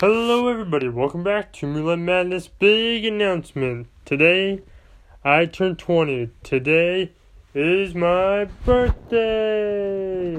Hello, everybody. Welcome back to Moonlight Madness Big Announcement. Today, I turn 20. Today is my birthday.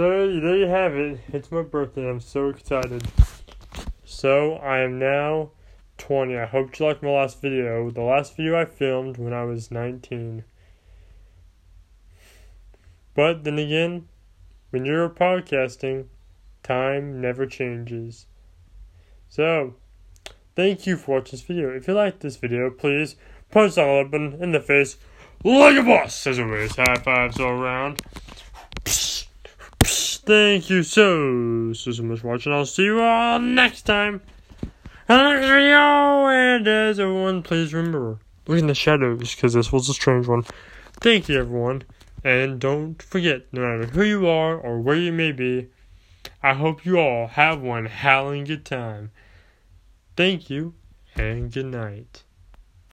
So, there you have it. It's my birthday. I'm so excited. So, I am now 20. I hope you liked my last video. The last video I filmed when I was 19. But then again, when you're podcasting, time never changes. So, thank you for watching this video. If you liked this video, please punch that like button in the face like a boss. As always, high fives all around. Thank you so, so, much for watching. I'll see you all next time. the next video. And as everyone, please remember, look in the shadows, because this was a strange one. Thank you, everyone. And don't forget, no matter who you are or where you may be, I hope you all have one howling good time. Thank you, and good night.